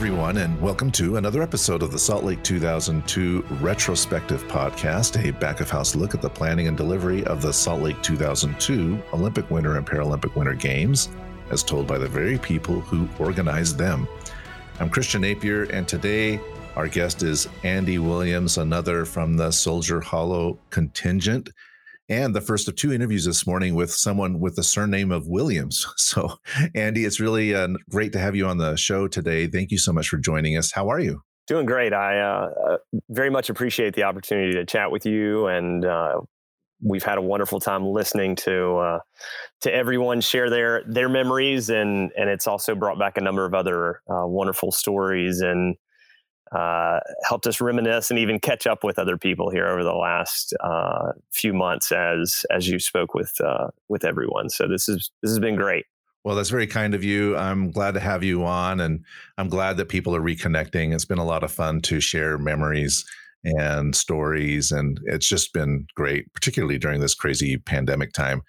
everyone, and welcome to another episode of the Salt Lake 2002 Retrospective Podcast, a back of house look at the planning and delivery of the Salt Lake 2002 Olympic Winter and Paralympic Winter Games, as told by the very people who organized them. I'm Christian Napier, and today our guest is Andy Williams, another from the Soldier Hollow contingent and the first of two interviews this morning with someone with the surname of Williams. So, Andy, it's really uh, great to have you on the show today. Thank you so much for joining us. How are you? Doing great. I uh, uh, very much appreciate the opportunity to chat with you, and uh, we've had a wonderful time listening to uh, to everyone share their their memories, and and it's also brought back a number of other uh, wonderful stories and uh, helped us reminisce and even catch up with other people here over the last uh, few months as as you spoke with uh, with everyone. So this is this has been great. Well, that's very kind of you. I'm glad to have you on, and I'm glad that people are reconnecting. It's been a lot of fun to share memories and stories, and it's just been great, particularly during this crazy pandemic time.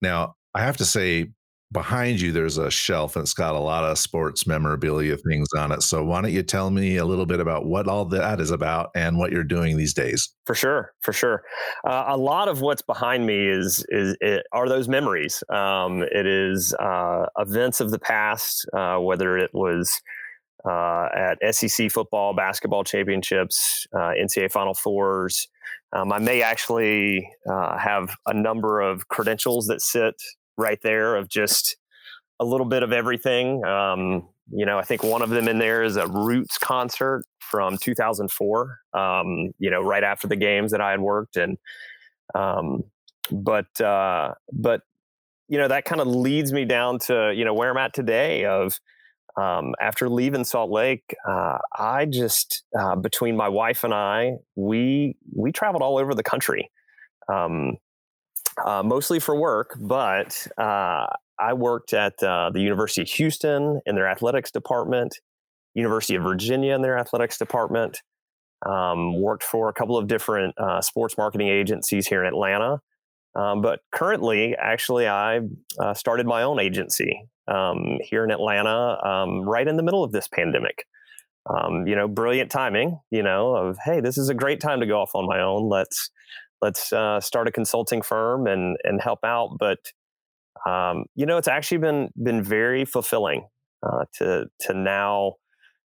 Now, I have to say, behind you there's a shelf and it's got a lot of sports memorabilia things on it. So why don't you tell me a little bit about what all that is about and what you're doing these days? For sure for sure. Uh, a lot of what's behind me is is it, are those memories. Um, it is uh, events of the past uh, whether it was uh, at SEC football, basketball championships, uh, NCAA Final Fours. Um, I may actually uh, have a number of credentials that sit right there of just a little bit of everything. Um, you know, I think one of them in there is a Roots concert from 2004. Um, you know, right after the games that I had worked, and um, but uh, but you know that kind of leads me down to you know where I'm at today. Of um, after leaving Salt Lake, uh, I just uh, between my wife and I, we we traveled all over the country. Um, uh, mostly for work, but uh, I worked at uh, the University of Houston in their athletics department, University of Virginia in their athletics department. Um, worked for a couple of different uh, sports marketing agencies here in Atlanta. Um, but currently, actually, I uh, started my own agency um, here in Atlanta um, right in the middle of this pandemic. Um, you know, brilliant timing, you know, of, hey, this is a great time to go off on my own. Let's let's uh, start a consulting firm and and help out. But um, you know, it's actually been been very fulfilling uh, to to now,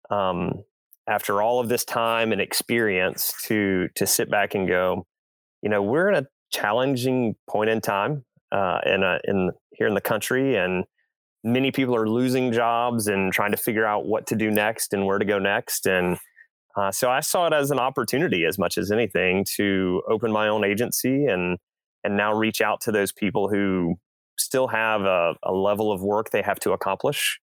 um, after all of this time and experience, to to sit back and go, you know, we're in a challenging point in time uh, in a, in here in the country, and many people are losing jobs and trying to figure out what to do next and where to go next, and uh, so I saw it as an opportunity as much as anything to open my own agency and and now reach out to those people who still have a, a level of work they have to accomplish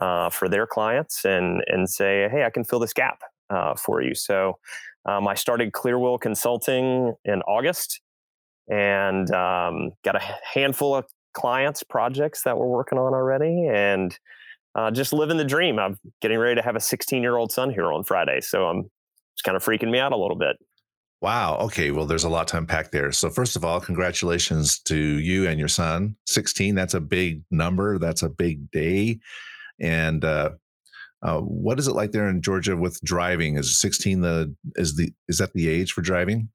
uh, for their clients and and say, hey, I can fill this gap uh, for you. So um, I started Clearwheel Consulting in August and um, got a handful of clients projects that we're working on already and uh, just living the dream. I'm getting ready to have a 16 year old son here on Friday, so I'm it's kind of freaking me out a little bit. Wow. Okay. Well, there's a lot to unpack there. So, first of all, congratulations to you and your son. 16. That's a big number. That's a big day. And uh, uh, what is it like there in Georgia with driving? Is 16 the is the is that the age for driving?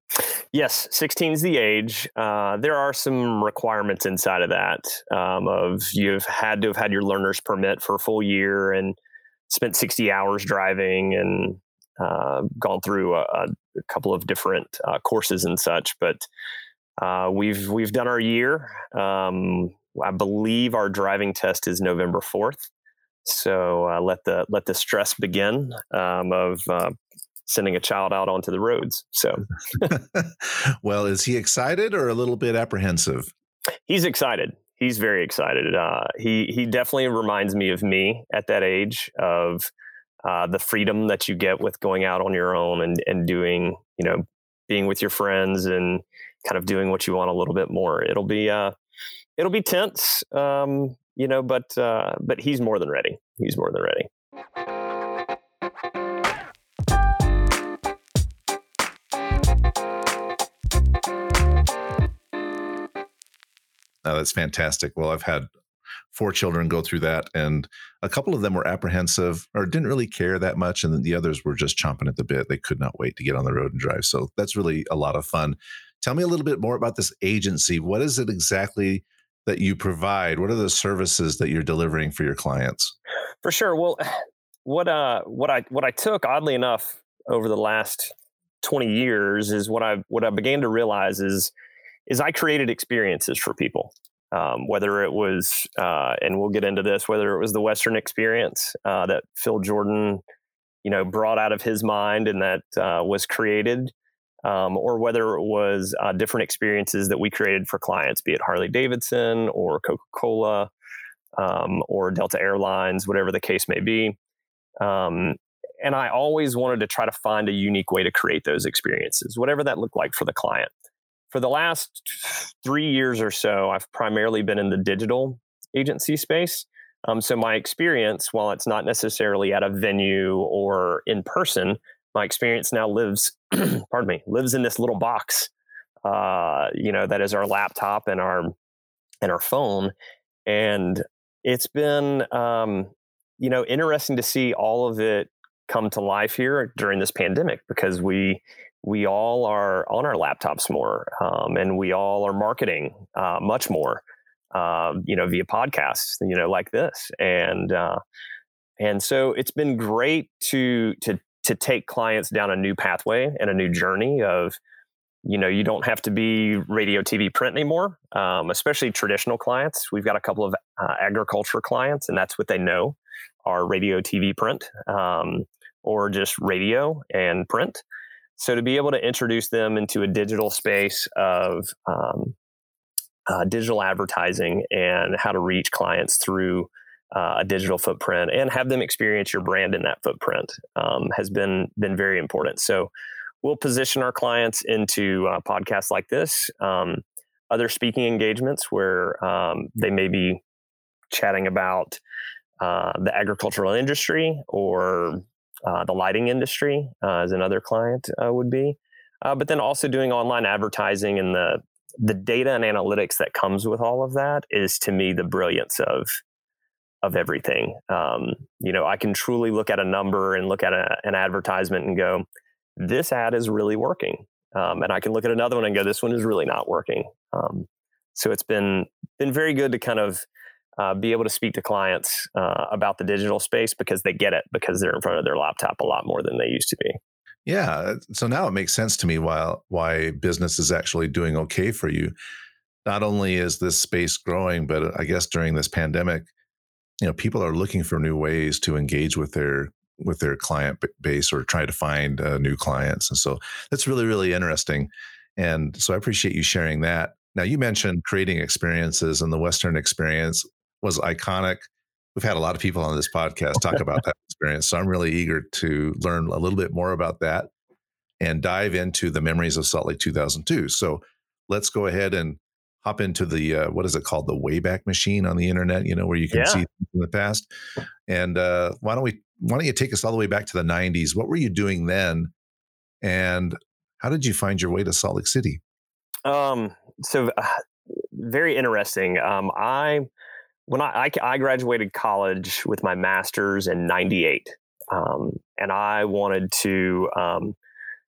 Yes, 16 is the age. Uh, there are some requirements inside of that. Um, of you've had to have had your learner's permit for a full year and spent 60 hours driving and uh, gone through a, a, couple of different uh, courses and such. But uh, we've we've done our year. Um, I believe our driving test is November 4th. So uh, let the let the stress begin um, of uh, sending a child out onto the roads. So, well, is he excited or a little bit apprehensive? He's excited. He's very excited. Uh, he he definitely reminds me of me at that age of uh, the freedom that you get with going out on your own and and doing you know being with your friends and kind of doing what you want a little bit more. It'll be uh, it'll be tense, um, you know, but uh, but he's more than ready. He's more than ready. Oh, that's fantastic. Well, I've had four children go through that, and a couple of them were apprehensive or didn't really care that much, and the others were just chomping at the bit. They could not wait to get on the road and drive. So that's really a lot of fun. Tell me a little bit more about this agency. What is it exactly that you provide? What are the services that you're delivering for your clients? For sure. Well, what uh what I what I took oddly enough over the last 20 years is what I what I began to realize is is I created experiences for people. Um, whether it was, uh, and we'll get into this, whether it was the Western experience uh, that Phil Jordan, you know, brought out of his mind and that uh, was created, um, or whether it was uh, different experiences that we created for clients, be it Harley Davidson or Coca Cola um, or Delta Airlines, whatever the case may be. Um, and I always wanted to try to find a unique way to create those experiences, whatever that looked like for the client for the last three years or so, I've primarily been in the digital agency space. Um, so my experience, while it's not necessarily at a venue or in person, my experience now lives, pardon me, lives in this little box. Uh, you know, that is our laptop and our and our phone, and it's been, um, you know, interesting to see all of it come to life here during this pandemic because we we all are on our laptops more, um, and we all are marketing uh, much more, uh, you know, via podcasts, you know, like this, and uh, and so it's been great to to to take clients down a new pathway and a new journey of you know you don't have to be radio tv print anymore um, especially traditional clients. We've got a couple of uh, agriculture clients and that's what they know are radio tv print um, or just radio and print so to be able to introduce them into a digital space of um, uh, digital advertising and how to reach clients through uh, a digital footprint and have them experience your brand in that footprint um, has been been very important. So we'll position our clients into uh, podcasts like this, um, other speaking engagements where um, they may be chatting about uh, the agricultural industry or uh, the lighting industry uh, as another client uh, would be, uh, but then also doing online advertising and the the data and analytics that comes with all of that is to me the brilliance of of everything. Um, you know, I can truly look at a number and look at a, an advertisement and go, this ad is really working, um, and I can look at another one and go, this one is really not working. Um, so it's been been very good to kind of uh, be able to speak to clients uh, about the digital space because they get it because they're in front of their laptop a lot more than they used to be. Yeah, so now it makes sense to me why why business is actually doing okay for you. Not only is this space growing, but I guess during this pandemic, you know, people are looking for new ways to engage with their with their client base or try to find uh, new clients, and so that's really really interesting. And so I appreciate you sharing that. Now you mentioned creating experiences and the Western experience was iconic. We've had a lot of people on this podcast talk about that experience. So I'm really eager to learn a little bit more about that and dive into the memories of Salt Lake 2002. So let's go ahead and hop into the uh, what is it called the Wayback Machine on the internet you know where you can yeah. see in the past and uh, why don't we why don't you take us all the way back to the 90s what were you doing then and how did you find your way to salt lake city um so uh, very interesting um i when I, I, I graduated college with my master's in 98 um, and i wanted to um,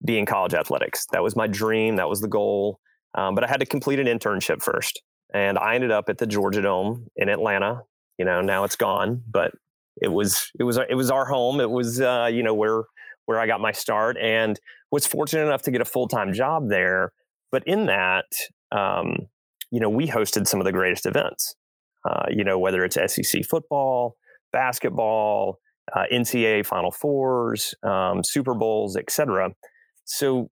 be in college athletics. That was my dream that was the goal um, but i had to complete an internship first and i ended up at the georgia dome in atlanta you know now it's gone but it was it was it was our home it was uh, you know where where i got my start and was fortunate enough to get a full-time job there but in that um, you know we hosted some of the greatest events uh, you know, whether it's SEC football, basketball, uh, NCAA Final Fours, um, Super Bowls, etc. So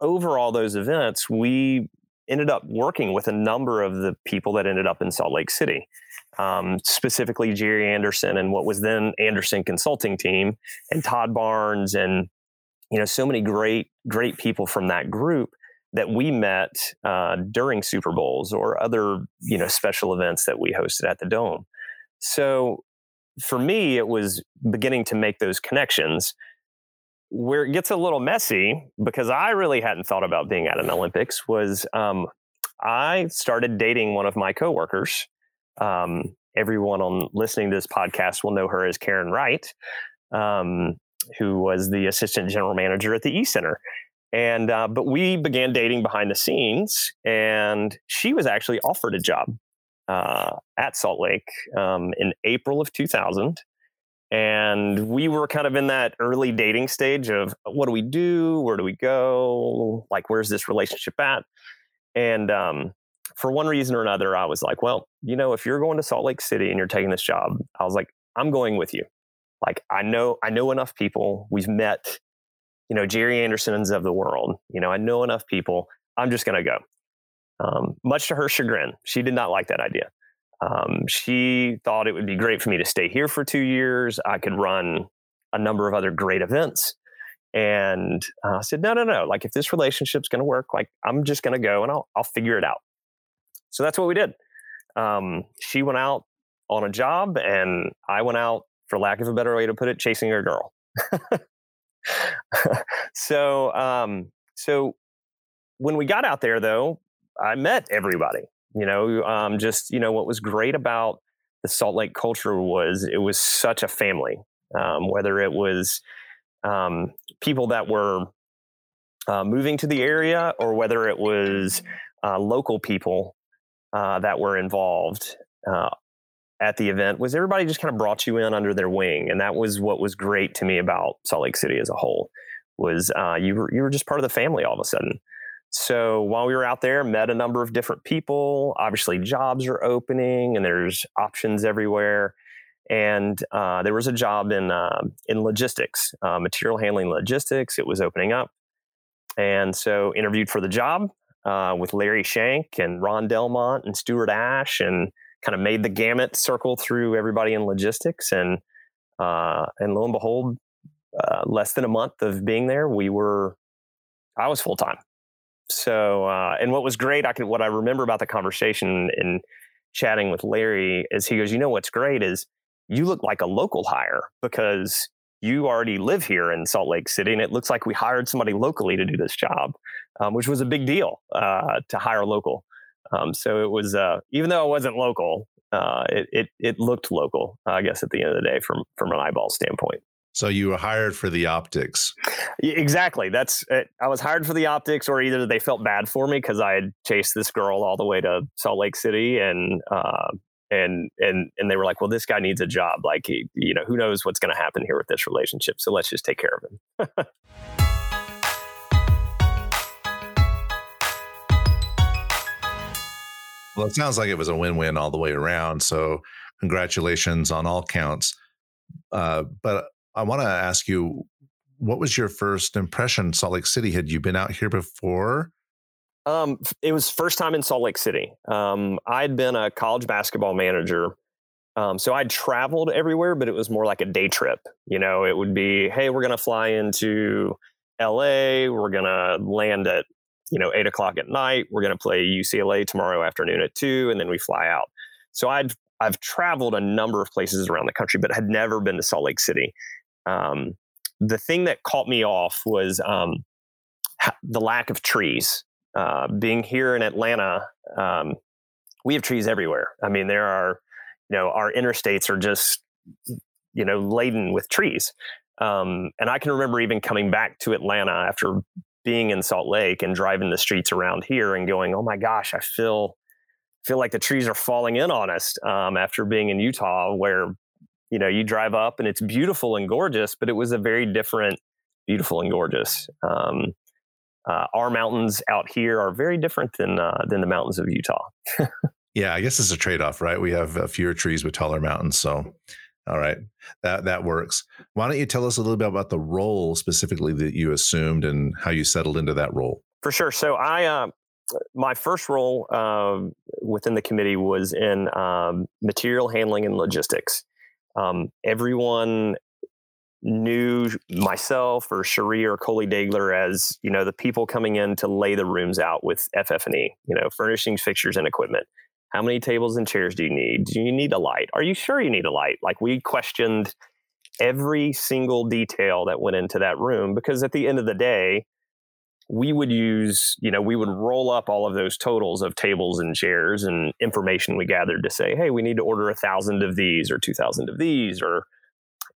over all those events, we ended up working with a number of the people that ended up in Salt Lake City, um, specifically Jerry Anderson and what was then Anderson Consulting Team, and Todd Barnes, and you know, so many great great people from that group that we met uh, during Super Bowls or other you know special events that we hosted at the Dome. So for me, it was beginning to make those connections. Where it gets a little messy because I really hadn't thought about being at an Olympics was um, I started dating one of my coworkers um, everyone on listening to this podcast will know her as Karen Wright, um, who was the assistant general manager at the E Center. And uh, but we began dating behind the scenes, and she was actually offered a job uh, at Salt Lake um, in April of 2000. And we were kind of in that early dating stage of what do we do? Where do we go? Like, where's this relationship at? And um, for one reason or another, I was like, well, you know, if you're going to Salt Lake City and you're taking this job, I was like, I'm going with you. Like, I know, I know enough people. We've met you know, Jerry Andersons of the world. You know, I know enough people. I'm just going to go. Um, much to her chagrin, she did not like that idea. Um, she thought it would be great for me to stay here for two years. I could run a number of other great events. And uh, I said, no, no, no. Like, if this relationship's going to work, like, I'm just going to go and I'll, I'll figure it out. So that's what we did. Um, she went out on a job, and I went out, for lack of a better way to put it, chasing a girl. so, um, so when we got out there, though, I met everybody. You know, um, just you know what was great about the Salt Lake culture was it was such a family. Um, whether it was um, people that were uh, moving to the area or whether it was uh, local people uh, that were involved. At the event was everybody just kind of brought you in under their wing, and that was what was great to me about Salt Lake City as a whole. Was uh, you were you were just part of the family all of a sudden. So while we were out there, met a number of different people. Obviously, jobs are opening, and there's options everywhere. And uh, there was a job in uh, in logistics, uh, material handling logistics. It was opening up, and so interviewed for the job uh, with Larry Shank and Ron Delmont and Stuart Ash and kind of made the gamut circle through everybody in logistics and uh, and lo and behold uh, less than a month of being there we were i was full time so uh, and what was great i can what i remember about the conversation and chatting with larry is he goes you know what's great is you look like a local hire because you already live here in Salt Lake City, and it looks like we hired somebody locally to do this job, um, which was a big deal uh, to hire local. Um, so it was, uh, even though it wasn't local, uh, it, it, it looked local, I guess, at the end of the day, from from an eyeball standpoint. So you were hired for the optics. Exactly. That's it. I was hired for the optics, or either they felt bad for me because I had chased this girl all the way to Salt Lake City, and uh, and and and they were like, "Well, this guy needs a job. Like, he, you know, who knows what's going to happen here with this relationship? So let's just take care of him." Well, it sounds like it was a win-win all the way around. So, congratulations on all counts. Uh, but I want to ask you, what was your first impression? Salt Lake City. Had you been out here before? Um, it was first time in Salt Lake City. Um, I'd been a college basketball manager, um, so I'd traveled everywhere, but it was more like a day trip. You know, it would be, hey, we're to fly into L.A. We're to land at you know, eight o'clock at night. We're going to play UCLA tomorrow afternoon at two, and then we fly out. So I'd I've traveled a number of places around the country, but had never been to Salt Lake City. Um, the thing that caught me off was um, the lack of trees. Uh, being here in Atlanta, um, we have trees everywhere. I mean, there are, you know, our interstates are just, you know, laden with trees. Um, and I can remember even coming back to Atlanta after being in Salt Lake and driving the streets around here and going, oh my gosh, I feel feel like the trees are falling in on us um, after being in Utah, where you know you drive up and it's beautiful and gorgeous, but it was a very different, beautiful and gorgeous. Um, uh, our mountains out here are very different than uh, than the mountains of Utah. yeah, I guess it's a trade off, right? We have uh, fewer trees with taller mountains, so all right, that that works. Why don't you tell us a little bit about the role specifically that you assumed and how you settled into that role? For sure. So I, uh, my first role uh, within the committee was in um, material handling and logistics. Um, everyone knew myself or Cherie or Coley Dagler as you know the people coming in to lay the rooms out with FF&E, you know, furnishings, fixtures, and equipment. How many tables and chairs do you need? Do you need a light? Are you sure you need a light? Like we questioned every single detail that went into that room because at the end of the day, we would use, you know, we would roll up all of those totals of tables and chairs and information we gathered to say, hey, we need to order a thousand of these or two thousand of these, or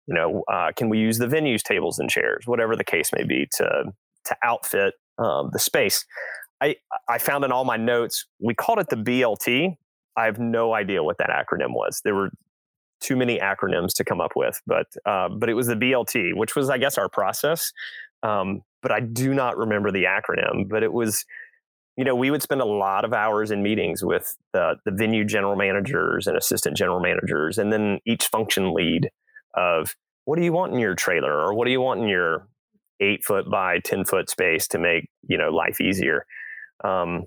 you know, uh, can we use the venues tables and chairs, whatever the case may be, to to outfit um, the space. I I found in all my notes we called it the BLT. I have no idea what that acronym was. There were too many acronyms to come up with, but uh, but it was the BLT, which was I guess our process. Um, but I do not remember the acronym. But it was, you know, we would spend a lot of hours in meetings with the the venue general managers and assistant general managers, and then each function lead of what do you want in your trailer or what do you want in your eight foot by ten foot space to make you know life easier. Um,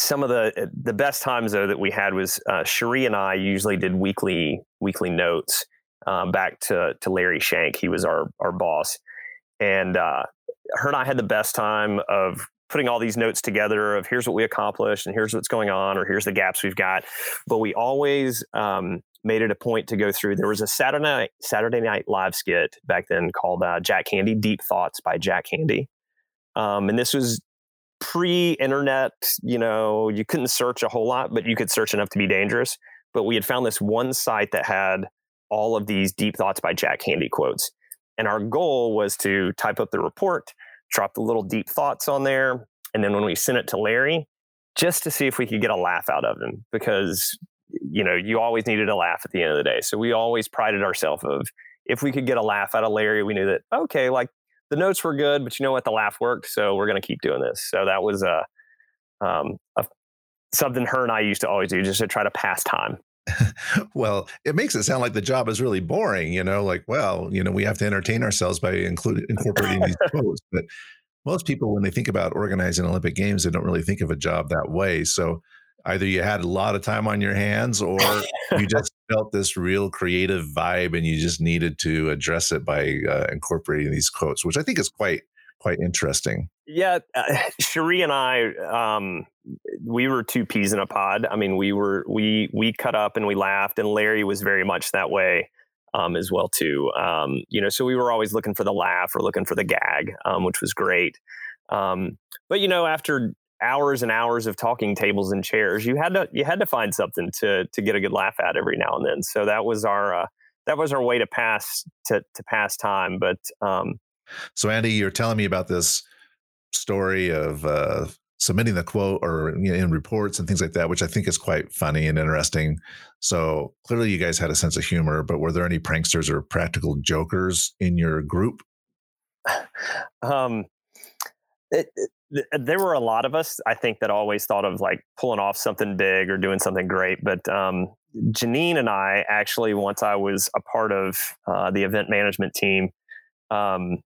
some of the uh, the best times though that we had was uh, Cherie and I usually did weekly weekly notes um, back to to Larry Shank. He was our our boss, and uh, her and I had the best time of putting all these notes together of here's what we accomplished and here's what's going on or here's the gaps we've got. But we always um, made it a point to go through. There was a Saturday night Saturday night live skit back then called uh, Jack Handey Deep Thoughts by Jack Handey, um, and this was pre-internet. You know, you couldn't search a whole lot, but you could search enough to be dangerous. But we had found this one site that had all of these deep thoughts by Jack Handey quotes, and our goal was to type up the report, drop the little deep thoughts on there, and then when we sent it to Larry, just to see if we could get a laugh out of him because you know, you always needed a laugh at the end of the day. So we always prided ourselves of if we could get a laugh out of Larry, we knew that okay, like the notes were good, but you know what, the laugh worked, so we're going to keep doing this. So that was a, um, a something her and I used to always do, just to try to pass time. well, it makes it sound like the job is really boring. You know, like well, you know, we have to entertain ourselves by including incorporating these quotes, but most people when they think about organizing olympic games they don't really think of a job that way so either you had a lot of time on your hands or you just felt this real creative vibe and you just needed to address it by uh, incorporating these quotes which i think is quite quite interesting. Yeah uh, cherie and i um, we were two peas in a pod. I mean we were we we cut up and we laughed and larry was very much that way um, as well too. Um, you know so we were always looking for the laugh or looking for the gag um, which was great. Um, but you know after hours and hours of talking tables and chairs, you had to you had to find something to to get a good laugh at every now and then. So that was our uh, that was our way to pass to to pass time. But um, so Andy, you're telling me about this story of uh, submitting the quote or you know, in reports and things like that, which I think is quite funny and interesting. So clearly, you guys had a sense of humor. But were there any pranksters or practical jokers in your group? um, it, it, uh, there were a lot of us, I think, that always thought of like pulling off something big or doing something great. But um, Janine and I actually, once I was a part of uh, the event management team, um,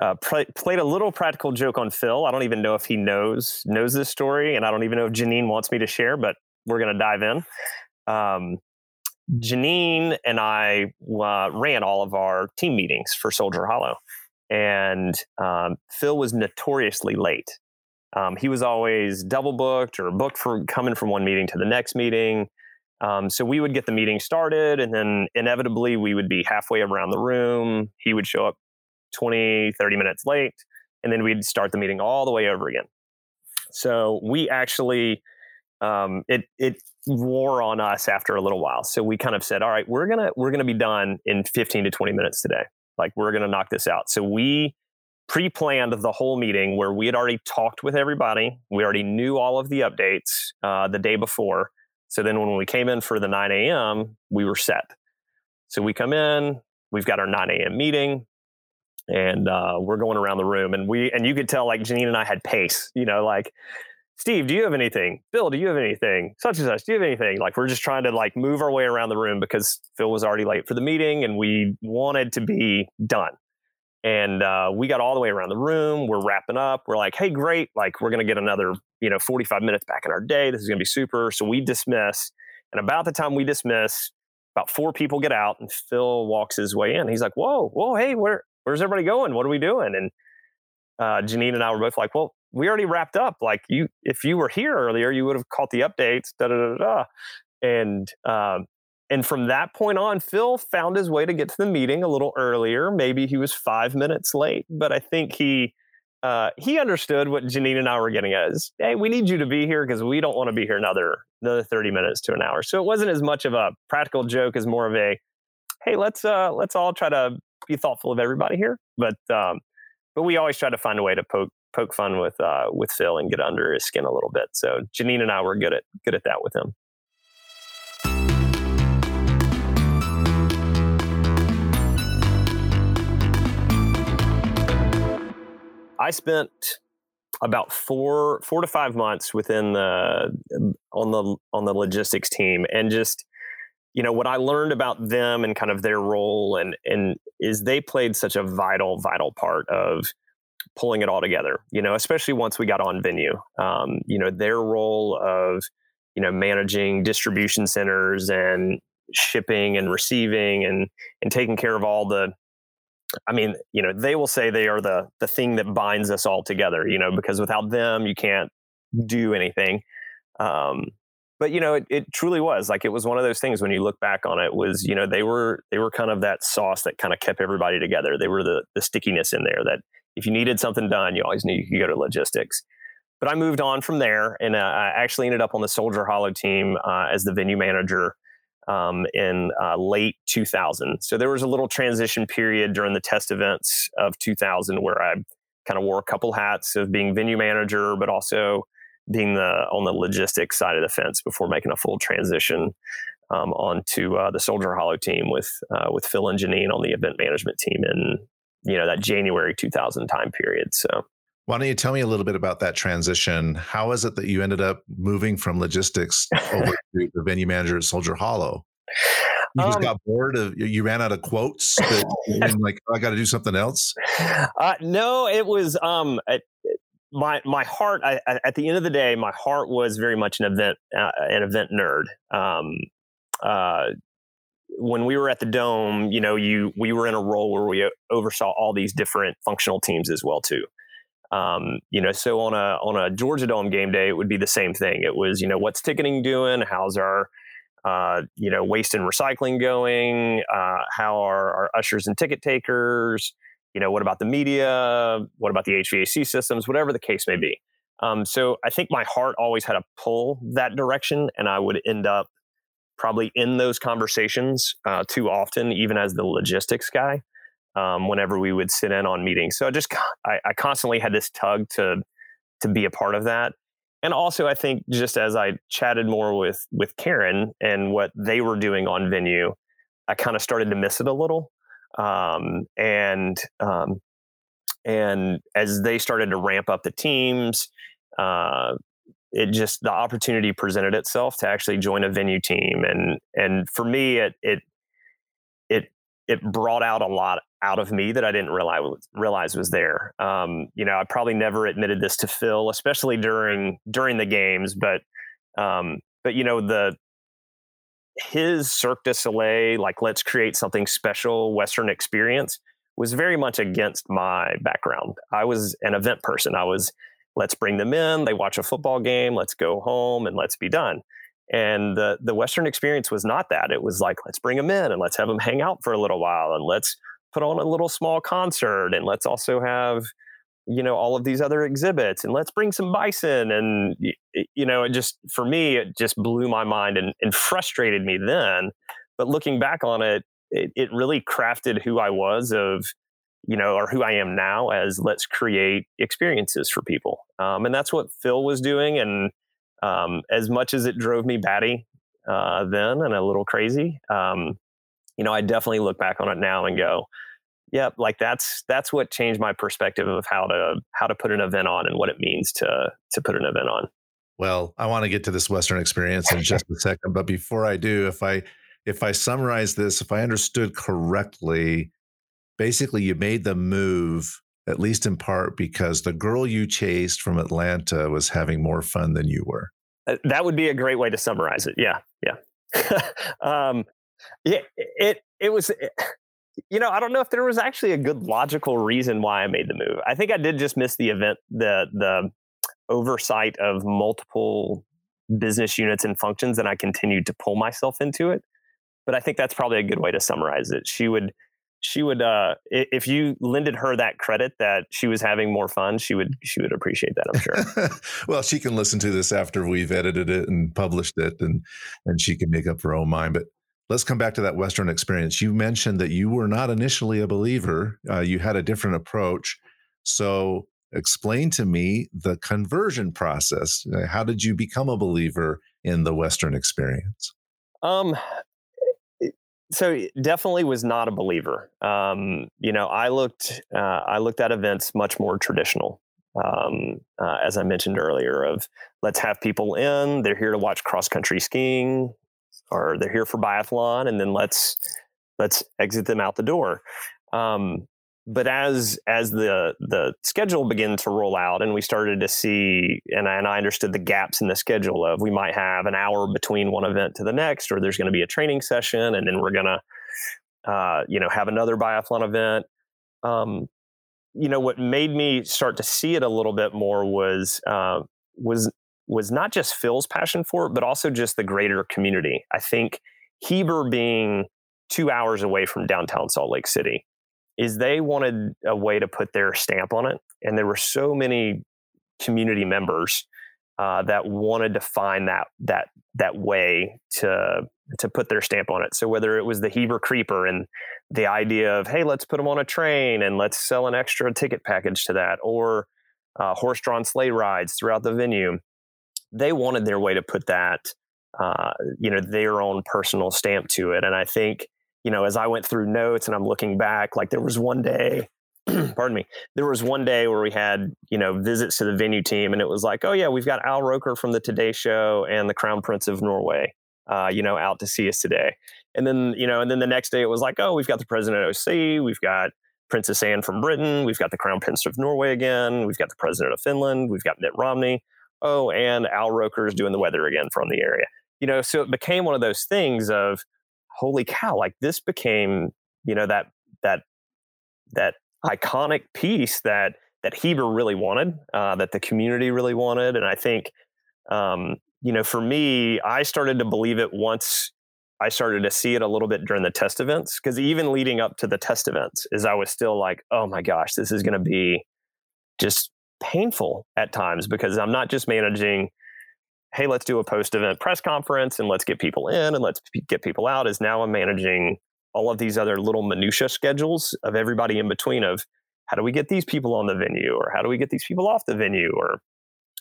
uh, pl- played a little practical joke on Phil. I don't even know if he knows knows this story, and I don't even know if Janine wants me to share. But we're going to dive in. Um, Janine and I uh, ran all of our team meetings for Soldier Hollow and um, Phil was notoriously late. Um, he was always double booked or booked for coming from one meeting to the next meeting. Um, so we would get the meeting started, and then inevitably we would be halfway around the room. He would show up 20, 30 minutes late, and then we'd start the meeting all the way over again. So we actually, um, it it wore on us after a little while. So we kind of said, all right, we're gonna we're gonna be done in 15 to 20 minutes today. Like, we're going to knock this out. So we pre planned the whole meeting where we had already talked with everybody. We already knew all of the updates uh, the day before. So then when we came in for the 9 a.m., we were set. So we come in, we've got our 9 a.m. meeting, and uh, we're going around the room. And we, and you could tell like Janine and I had pace, you know, like, Steve, do you have anything? Bill, do you have anything? Such and such, do you have anything? Like we're just trying to like move our way around the room because Phil was already late for the meeting and we wanted to be done. And uh, we got all the way around the room. We're wrapping up. We're like, hey, great. Like we're gonna get another, you know, 45 minutes back in our day. This is gonna be super. So we dismiss. And about the time we dismiss, about four people get out and Phil walks his way in. He's like, whoa, whoa, hey, where where's everybody going? What are we doing? And uh, Janine and I were both like, well, we already wrapped up. Like you, if you were here earlier, you would have caught the updates. Da da da da. And um, and from that point on, Phil found his way to get to the meeting a little earlier. Maybe he was five minutes late, but I think he uh, he understood what Janine and I were getting at. Is, hey, we need you to be here because we don't want to be here another another thirty minutes to an hour. So it wasn't as much of a practical joke as more of a, hey, let's uh, let's all try to be thoughtful of everybody here. But um, but we always try to find a way to poke poke fun with uh, with Phil and get under his skin a little bit. So Janine and I were good at good at that with him. I spent about four four to five months within the on the on the logistics team and just you know what I learned about them and kind of their role and and is they played such a vital vital part of pulling it all together you know especially once we got on venue um, you know their role of you know managing distribution centers and shipping and receiving and and taking care of all the I mean, you know, they will say they are the the thing that binds us all together, you know, because without them you can't do anything. Um, but you know, it, it truly was like it was one of those things when you look back on it was, you know, they were they were kind of that sauce that kind of kept everybody together. They were the the stickiness in there that if you needed something done, you always knew you could go to logistics. But I moved on from there, and uh, I actually ended up on the Soldier Hollow team uh, as the venue manager um, in uh, late 2000. So there was a little transition period during the test events of 2000 where I kind of wore a couple hats of being venue manager, but also being the on the logistics side of the fence before making a full transition um, onto uh, the Soldier Hollow team with uh, with Phil and Janine on the event management team in you know that January 2000 time period. So why don't you tell me a little bit about that transition? How is it that you ended up moving from logistics over to the venue manager at Soldier Hollow? You just um, got bored of you ran out of quotes like oh, I got to do something else. Uh, no, it was um my my heart. I, at the end of the day, my heart was very much an event uh, an event nerd. Um, uh, when we were at the dome, you know, you we were in a role where we oversaw all these different functional teams as well too. Um, you know, so on a on a Georgia Dome game day, it would be the same thing. It was, you know, what's ticketing doing? How's our uh, you know, waste and recycling going? Uh, how are our ushers and ticket takers? You know, what about the media? What about the HVAC systems? Whatever the case may be. Um, so I think my heart always had a pull that direction, and I would end up probably in those conversations uh, too often, even as the logistics guy um, whenever we would sit in on meetings. So I just I, I constantly had this tug to to be a part of that. And also, I think just as I chatted more with with Karen and what they were doing on venue, I kind of started to miss it a little. Um, and um, and as they started to ramp up the teams, uh, it just the opportunity presented itself to actually join a venue team. And and for me, it it it it brought out a lot out of me that I didn't realize realize was there. Um, you know, I probably never admitted this to Phil, especially during during the games, but um, but you know the his Cirque du Soleil, like let's create something special Western experience, was very much against my background. I was an event person. I was let's bring them in, they watch a football game, let's go home, and let's be done. And the the Western experience was not that. It was like let's bring them in and let's have them hang out for a little while and let's put on a little small concert and let's also have you know all of these other exhibits and let's bring some bison and you know it just for me it just blew my mind and, and frustrated me then but looking back on it, it it really crafted who i was of you know or who i am now as let's create experiences for people um, and that's what phil was doing and um, as much as it drove me batty uh, then and a little crazy um, you know, I definitely look back on it now and go, yep, like that's that's what changed my perspective of how to how to put an event on and what it means to to put an event on. Well, I want to get to this Western experience in just a second, but before I do, if I if I summarize this, if I understood correctly, basically you made the move at least in part because the girl you chased from Atlanta was having more fun than you were. Uh, that would be a great way to summarize it. Yeah, yeah. um, yeah, it it was. Eh, you know, I don't know if there was actually a good logical reason why I made the move. I think I did just miss the event, the the oversight of multiple business units and functions, and I continued to pull myself into it. But I think that's probably a good way to summarize it. She would she would uh, if you lended her that credit that she was having more fun, she would she would appreciate that. I'm sure. well, she can listen to this after we've edited it and published it, and and she can make up her own mind. But let's come back to that Western experience. You mentioned that you were not initially a believer. Uh, you had a different approach. So explain to me the conversion process. Uh, how did you become a believer in the Western experience? Um, so definitely was not a believer. Um, you know, I looked uh, I looked at events much more traditional. Um, uh, as I mentioned earlier, of let's have people in. They're here to watch cross country skiing, or they're here for biathlon, and then let's let's exit them out the door. Um, but as as the the schedule began to roll out and we started to see and I, and I understood the gaps in the schedule of we might have an hour between one event to the next or there's going to be a training session and then we're going to uh, you know have another biathlon event. Um, you know what made me start to see it a little bit more was uh, was was not just Phil's passion for it but also just the greater community. I think Heber being two hours away from downtown Salt Lake City is they wanted a way to put their stamp on it. And there were so many community members uh, that wanted to find that that that way to to put their stamp on it. So whether it was the Heber Creeper and the idea of hey, let's put them on a train and let's sell an extra ticket package to that, or uh, horse-drawn sleigh rides throughout the venue, they wanted their way to put that uh, you know their own personal stamp to it. And I think you know, as I went through notes and I'm looking back, like there was one day, pardon me, there was one day where we had, you know, visits to the venue team and it was like, oh yeah, we've got Al Roker from the Today Show and the Crown Prince of Norway, uh, you know, out to see us today. And then, you know, and then the next day it was like, oh, we've got the president of OC, we've got Princess Anne from Britain, we've got the Crown Prince of Norway again, we've got the president of Finland, we've got Mitt Romney. Oh, and Al Roker is doing the weather again from the area. You know, so it became one of those things of, holy cow, like this became, you know, that that that iconic piece that that Heber really wanted, uh, that the community really wanted, and I think, um, you know, for me, I started to believe it once I started to see it a little bit during the test events because even leading up to the test events, is I was still like, oh my gosh, this is going to be just painful at times because I'm not just managing hey, let's do a post event press conference and let's get people in and let's get people out is now I'm managing all of these other little minutia schedules of everybody in between of how do we get these people on the venue? Or how do we get these people off the venue? Or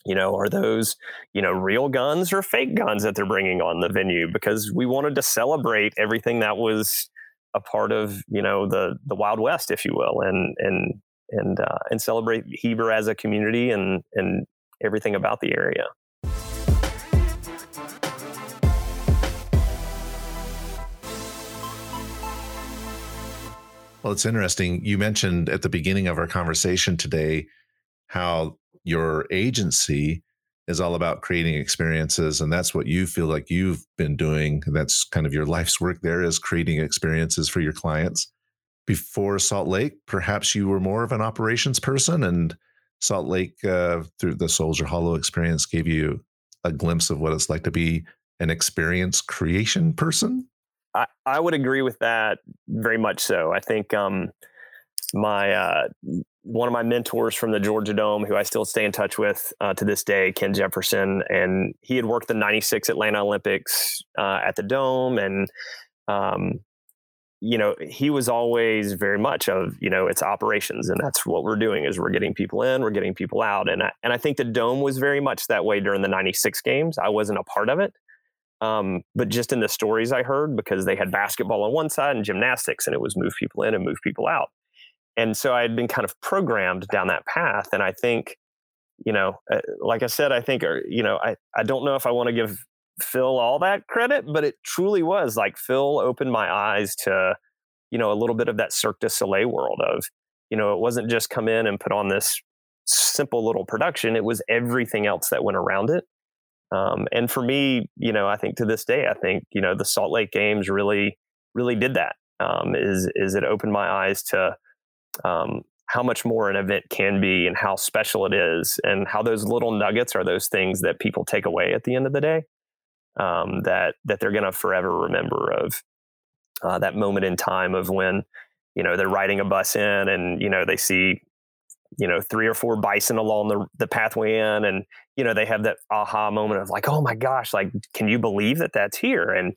you know are those you know real guns or fake guns that they're bringing on the venue? Because we wanted to celebrate everything that was a part of you know the the wild west if you will and and and uh, and celebrate Heber as a community and and everything about the area Well, it's interesting. You mentioned at the beginning of our conversation today how your agency is all about creating experiences and that's what you feel like you've been doing that's kind of your life's work there is creating experiences for your clients before salt lake perhaps you were more of an operations person and salt lake uh, through the soldier hollow experience gave you a glimpse of what it's like to be an experience creation person I, I would agree with that very much so. I think um, my uh, one of my mentors from the Georgia Dome, who I still stay in touch with uh, to this day, Ken Jefferson, and he had worked the '96 Atlanta Olympics uh, at the Dome, and um, you know he was always very much of you know it's operations, and that's what we're doing is we're getting people in, we're getting people out, and I, and I think the Dome was very much that way during the '96 games. I wasn't a part of it, um, but just in the stories I heard, because they had basketball on one side and gymnastics, and it was move people in and move people out. And so I had been kind of programmed down that path. And I think, you know, uh, like I said, I think, uh, you know, I, I don't know if I want to give Phil all that credit, but it truly was like Phil opened my eyes to, you know, a little bit of that Cirque du Soleil world of, you know, it wasn't just come in and put on this simple little production, it was everything else that went around it. Um, and for me, you know, I think to this day, I think you know the Salt Lake Games really, really did that. Um, is is it opened my eyes to um, how much more an event can be and how special it is, and how those little nuggets are those things that people take away at the end of the day. Um, that that they're going to forever remember of uh, that moment in time of when you know they're riding a bus in and you know they see you know three or four bison along the, the pathway in and you know they have that aha moment of like oh my gosh like can you believe that that's here? And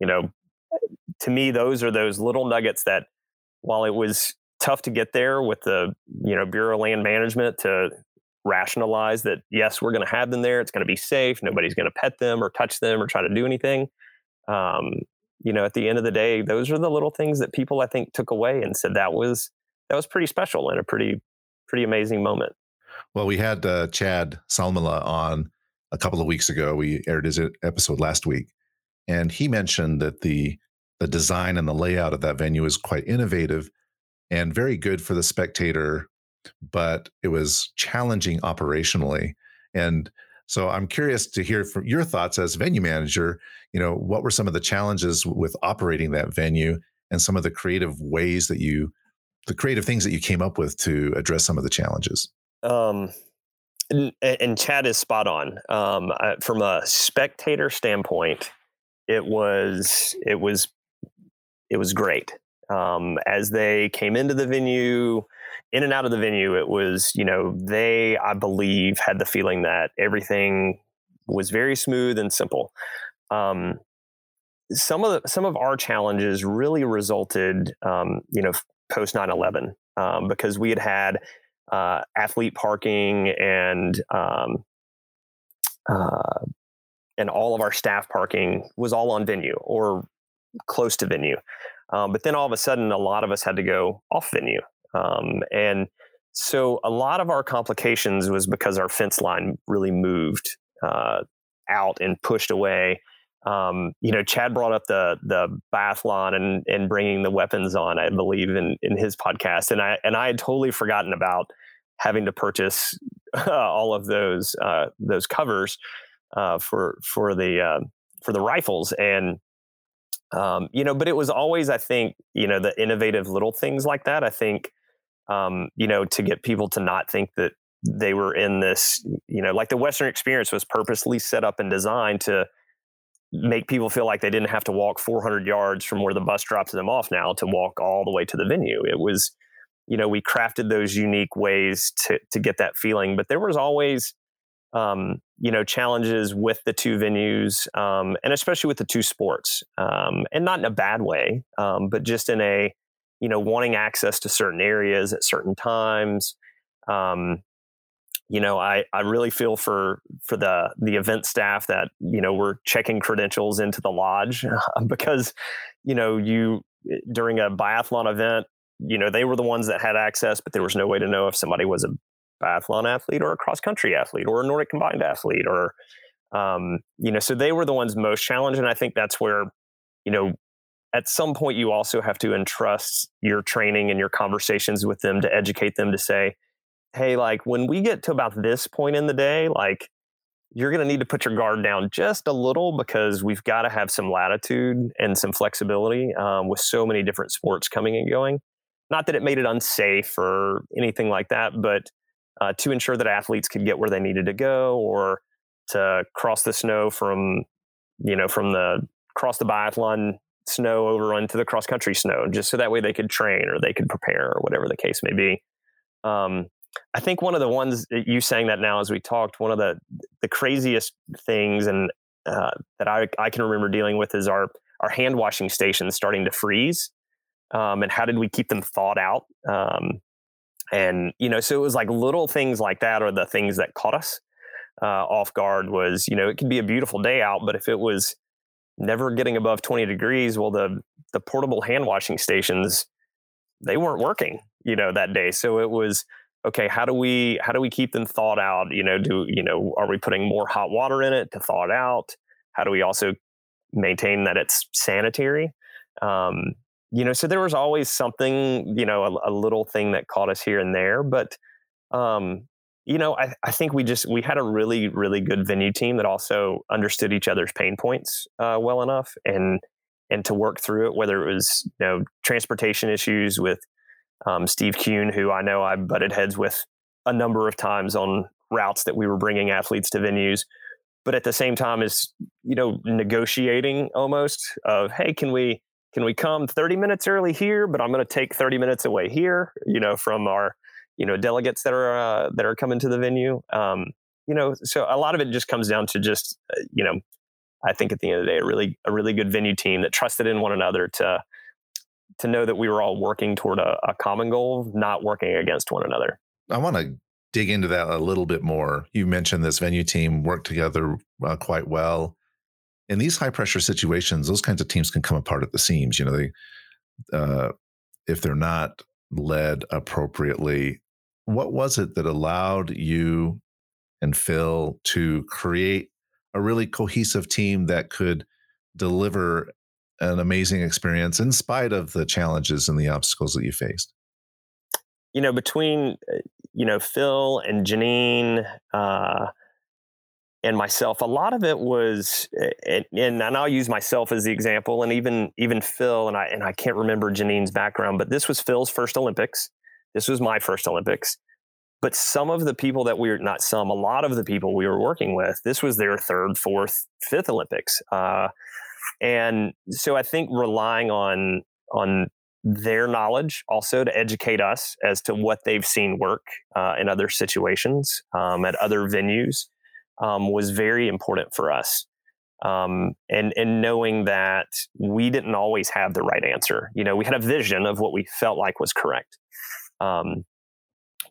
you know to me those are those little nuggets that while it was tough to get there with the you know bureau of land management to rationalize that yes we're going to have them there it's going to be safe nobody's going to pet them or touch them or try to do anything um, you know at the end of the day those are the little things that people i think took away and said that was that was pretty special and a pretty pretty amazing moment well we had uh, chad salmela on a couple of weeks ago we aired his episode last week and he mentioned that the the design and the layout of that venue is quite innovative and very good for the spectator but it was challenging operationally. And so I'm curious to hear from your thoughts as venue manager. You know, what were some of the challenges with operating that venue and some of the creative ways that you, the creative things that you came up with to address some of the challenges? Um, and, and Chad is spot on. Um, I, from a spectator standpoint, it was it was it was great. Um, as they came into the venue, in and out of the venue, it was, you know, they, I believe, had the feeling that everything was very smooth and simple. Um, some of the, some of our challenges really resulted, um, you know, post 9/11 um, because we had had uh, athlete parking and um, uh, and all of our staff parking was all on venue or close to venue. Um, but then all of a sudden, a lot of us had to go off venue. Um, and so a lot of our complications was because our fence line really moved uh, out and pushed away. Um, you know, Chad brought up the the biathlon and and bringing the weapons on, I believe, in in his podcast, and I and I had totally forgotten about having to purchase uh, all of those uh, those covers uh, for for the uh, for the rifles, and um, you know, but it was always, I think, you know, the innovative little things like that. I think um, you know, to get people to not think that they were in this, you know, like the Western experience was purposely set up and designed to make people feel like they didn't have to walk 400 yards from where the bus drops them off now to walk all the way to the venue. It was, you know, we crafted those unique ways to to get that feeling, but there was always, um, you know, challenges with the two venues, um, and especially with the two sports, um, and not in a bad way, um, but just in a you know, wanting access to certain areas at certain times. You know, I, I really feel for for the the event staff that you know we're checking credentials into the lodge because you know you eh, during a biathlon event, you know they were the ones that had access, but there was no way to know if somebody was a biathlon athlete or a cross country athlete or a Nordic combined athlete or um, you know so they were the ones most challenged, and I think that's where you know at some point you also have to entrust your training and your conversations with them to educate them to say hey like when we get to about this point in the day like you're going to need to put your guard down just a little because we've got to have some latitude and some flexibility um, with so many different sports coming and going not that it made it unsafe or anything like that but uh, to ensure that athletes could get where they needed to go or to cross the snow from you know from the cross the biathlon snow over onto the cross country snow, just so that way they could train or they could prepare or whatever the case may be. Um, I think one of the ones you saying that now as we talked, one of the the craziest things and uh, that I I can remember dealing with is our our hand washing stations starting to freeze, um, and how did we keep them thawed out? Um, and you know, so it was like little things like that are the things that caught us uh, off guard. Was you know, it could be a beautiful day out, but if it was never getting above 20 degrees well the the portable hand washing stations they weren't working you know that day so it was okay how do we how do we keep them thawed out you know do you know are we putting more hot water in it to thaw it out how do we also maintain that it's sanitary um, you know so there was always something you know a, a, little thing that caught us here and there but um, you know, I, I think we just we had a really really good venue team that also understood each other's pain points uh, well enough and and to work through it. Whether it was you know transportation issues with um, Steve Kuhn, who I know I butted heads with a number of times on routes that we were bringing athletes to venues, but at the same time is you know negotiating almost of hey, can we can we come 30 minutes early here, but I'm going to take 30 minutes away here, you know, from our, you know, delegates that are, uh, that are coming to the venue. Um, you know, so a lot of it just comes down to just, uh, you know, I think at the end of the day, a really, a really good venue team that trusted in one another to, to know that we were all working toward a, a common goal, not working against one another. I want to dig into that a little bit more. You mentioned this venue team worked together uh, quite well. In these high pressure situations, those kinds of teams can come apart at the seams. You know, they uh, if they're not led appropriately. What was it that allowed you and Phil to create a really cohesive team that could deliver an amazing experience in spite of the challenges and the obstacles that you faced? You know, between uh, you know Phil and Janine uh, and myself, a lot of it was, and, and I'll use myself as the example, and even even Phil and I and I can't remember Janine's background, but this was Phil's first Olympics. This was my first Olympics. But some of the people that we were not some, a lot of the people we were working with, this was their third, fourth, fifth Olympics. Uh, and so I think relying on on their knowledge also to educate us as to what they've seen work uh, in other situations um, at other venues um, was very important for us. Um, and and knowing that we didn't always have the right answer. You know, we had a vision of what we felt like was correct, um,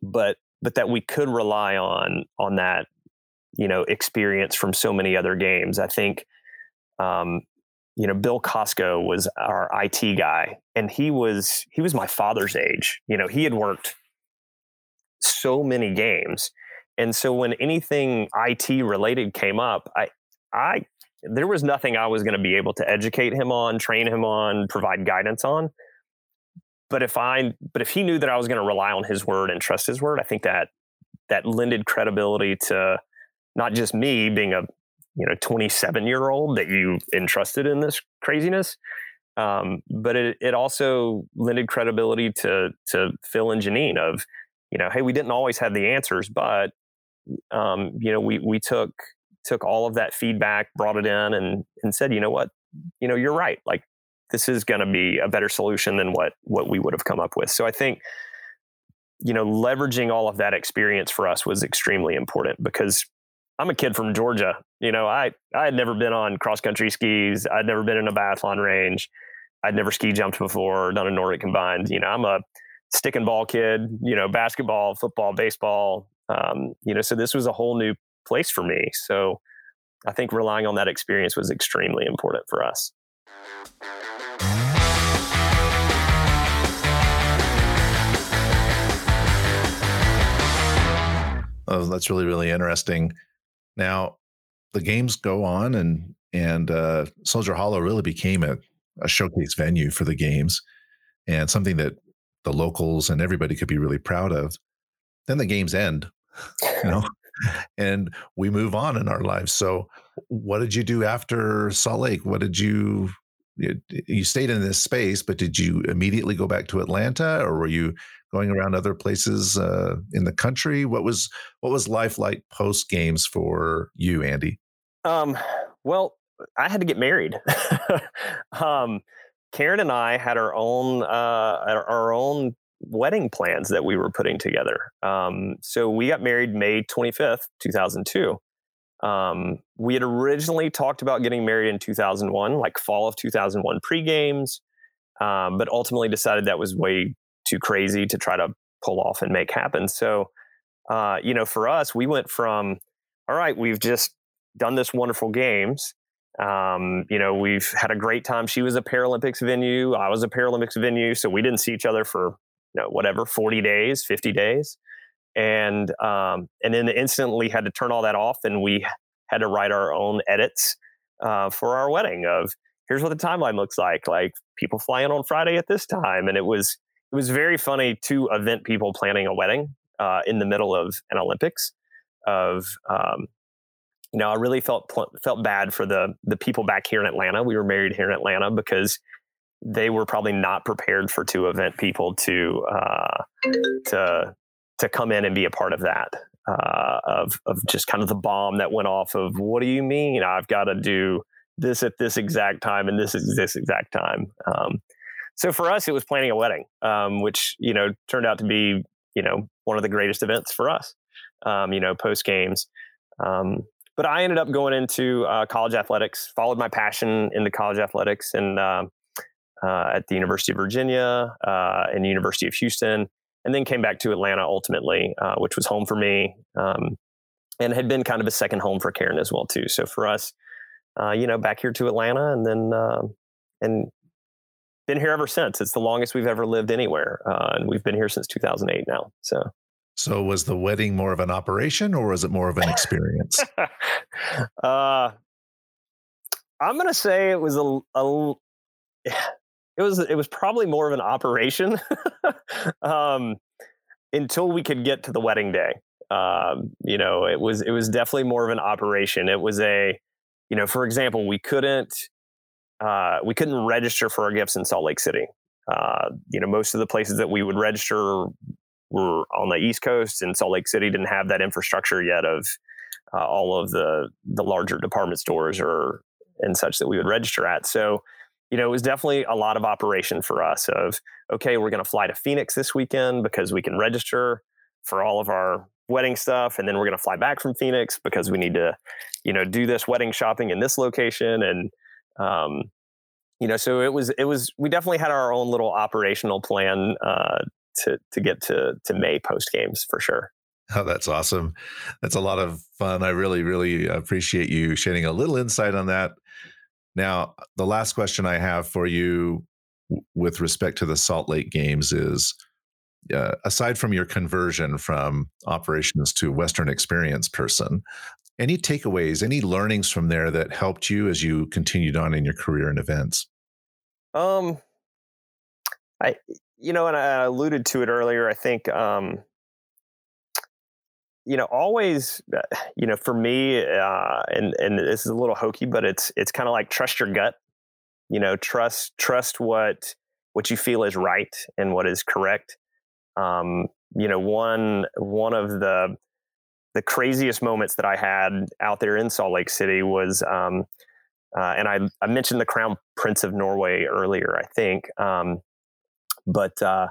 but but that we could rely on on that you know experience from so many other games. I think um, you know, Bill Costco was our IT guy, and he was he was my father's age. You know, he had worked so many games, and so when anything IT related came up, I I there was nothing I was going to be able to educate him on, train him on, provide guidance on. But if I but if he knew that I was going to rely on his word and trust his word, I think that that lended credibility to not just me being a you know 27 year old that you entrusted in this craziness. Um, but it, it also lended credibility to to phil and janine of you know hey we didn't always have the answers but um, you know we we took took all of that feedback brought it in and and said you know what? You know you're right. Like this is going to be a better solution than what what we would have come up with so i think you know leveraging all of that experience for us was extremely important because I'm a kid from Georgia. You know, I I had never been on cross country skis. I'd never been in a biathlon range. I'd never ski jumped before, or done a Nordic combined. You know, I'm a stick and ball kid. You know, basketball, football, baseball. Um, you know, so this was a whole new place for me. So I think relying on that experience was extremely important for us. Oh, that's really really interesting. Now, the games go on, and and uh, Soldier Hollow really became a, a showcase venue for the games, and something that the locals and everybody could be really proud of. Then the games end, you know, and we move on in our lives. So, what did you do after Salt Lake? What did you you stayed in this space, but did you immediately go back to Atlanta, or were you going around other places uh, in the country? What was what was life like post games for you, Andy? Um, well, I had to get married. um, Karen and I had our own uh, our own wedding plans that we were putting together. Um, so we got married May twenty fifth, two thousand two. Um, we had originally talked about getting married in 2001, like fall of 2001 pre games, um, but ultimately decided that was way too crazy to try to pull off and make happen. So, uh, you know, for us, we went from, all right, we've just done this wonderful games. Um, you know, we've had a great time. She was a Paralympics venue. I was a Paralympics venue. So we didn't see each other for, you know, whatever, 40 days, 50 days. And, um, and then instantly had to turn all that off and we had to write our own edits, uh, for our wedding of here's what the timeline looks like. Like people fly in on Friday at this time. And it was, it was very funny to event people planning a wedding uh, in the middle of an Olympics. Of um, you know, I really felt felt bad for the the people back here in Atlanta. We were married here in Atlanta because they were probably not prepared for two event people to uh, to to come in and be a part of that. Uh, of of just kind of the bomb that went off of what do you mean I've got to do this at this exact time and this is this exact time. Um, so for us, it was planning a wedding, um, which you know turned out to be you know one of the greatest events for us. Um, you know, post games. Um, but I ended up going into uh, college athletics, followed my passion into college athletics, and uh, uh, at the University of Virginia uh, and University of Houston, and then came back to Atlanta ultimately, uh, which was home for me, um, and had been kind of a second home for Karen as well too. So for us, uh, you know, back here to Atlanta, and then um, and been here ever since. It's the longest we've ever lived anywhere, uh, and we've been here since 2008 now. So. So was the wedding more of an operation or was it more of an experience? uh, I'm going to say it was a, a, it was it was probably more of an operation um, until we could get to the wedding day. Um, you know, it was it was definitely more of an operation. It was a, you know, for example, we couldn't uh, we couldn't register for our gifts in Salt Lake City. Uh, you know, most of the places that we would register were on the East Coast, and Salt Lake City didn't have that infrastructure yet of uh, all of the the larger department stores or and such that we would register at. So you know, it was definitely a lot of operation for us of, okay, we're going to fly to Phoenix this weekend because we can register for all of our wedding stuff. And then we're going to fly back from Phoenix because we need to, you know, do this wedding shopping in this location. And, um, you know, so it was, it was, we definitely had our own little operational plan, uh, to, to get to, to May post games for sure. Oh, that's awesome. That's a lot of fun. I really, really appreciate you sharing a little insight on that. Now, the last question I have for you with respect to the Salt Lake games is uh, aside from your conversion from operations to Western experience person, any takeaways, any learnings from there that helped you as you continued on in your career in events? Um, I, you know, and I alluded to it earlier. I think, um, you know, always, uh, you know, for me, uh, and and this is a little hokey, but it's it's kind of like trust your gut. You know, trust trust what what you feel is right and what is correct. Um, you know, one one of the the craziest moments that I had out there in Salt Lake City was, um, uh, and I, I mentioned the Crown Prince of Norway earlier, I think, um, but uh,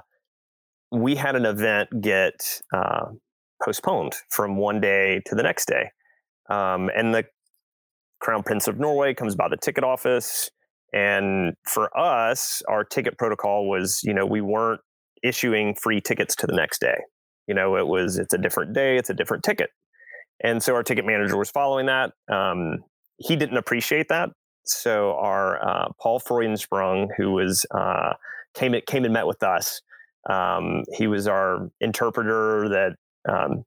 we had an event get uh, postponed from one day to the next day. Um, and the Crown Prince of Norway comes by the ticket office. And for us, our ticket protocol was, you know, we weren't issuing free tickets to the next day. You know, it was, it's a different day, it's a different ticket. And so our ticket manager was following that. Um, he didn't appreciate that. So our uh, Paul Freudensprung, who was uh, came came and met with us, um, he was our interpreter that um,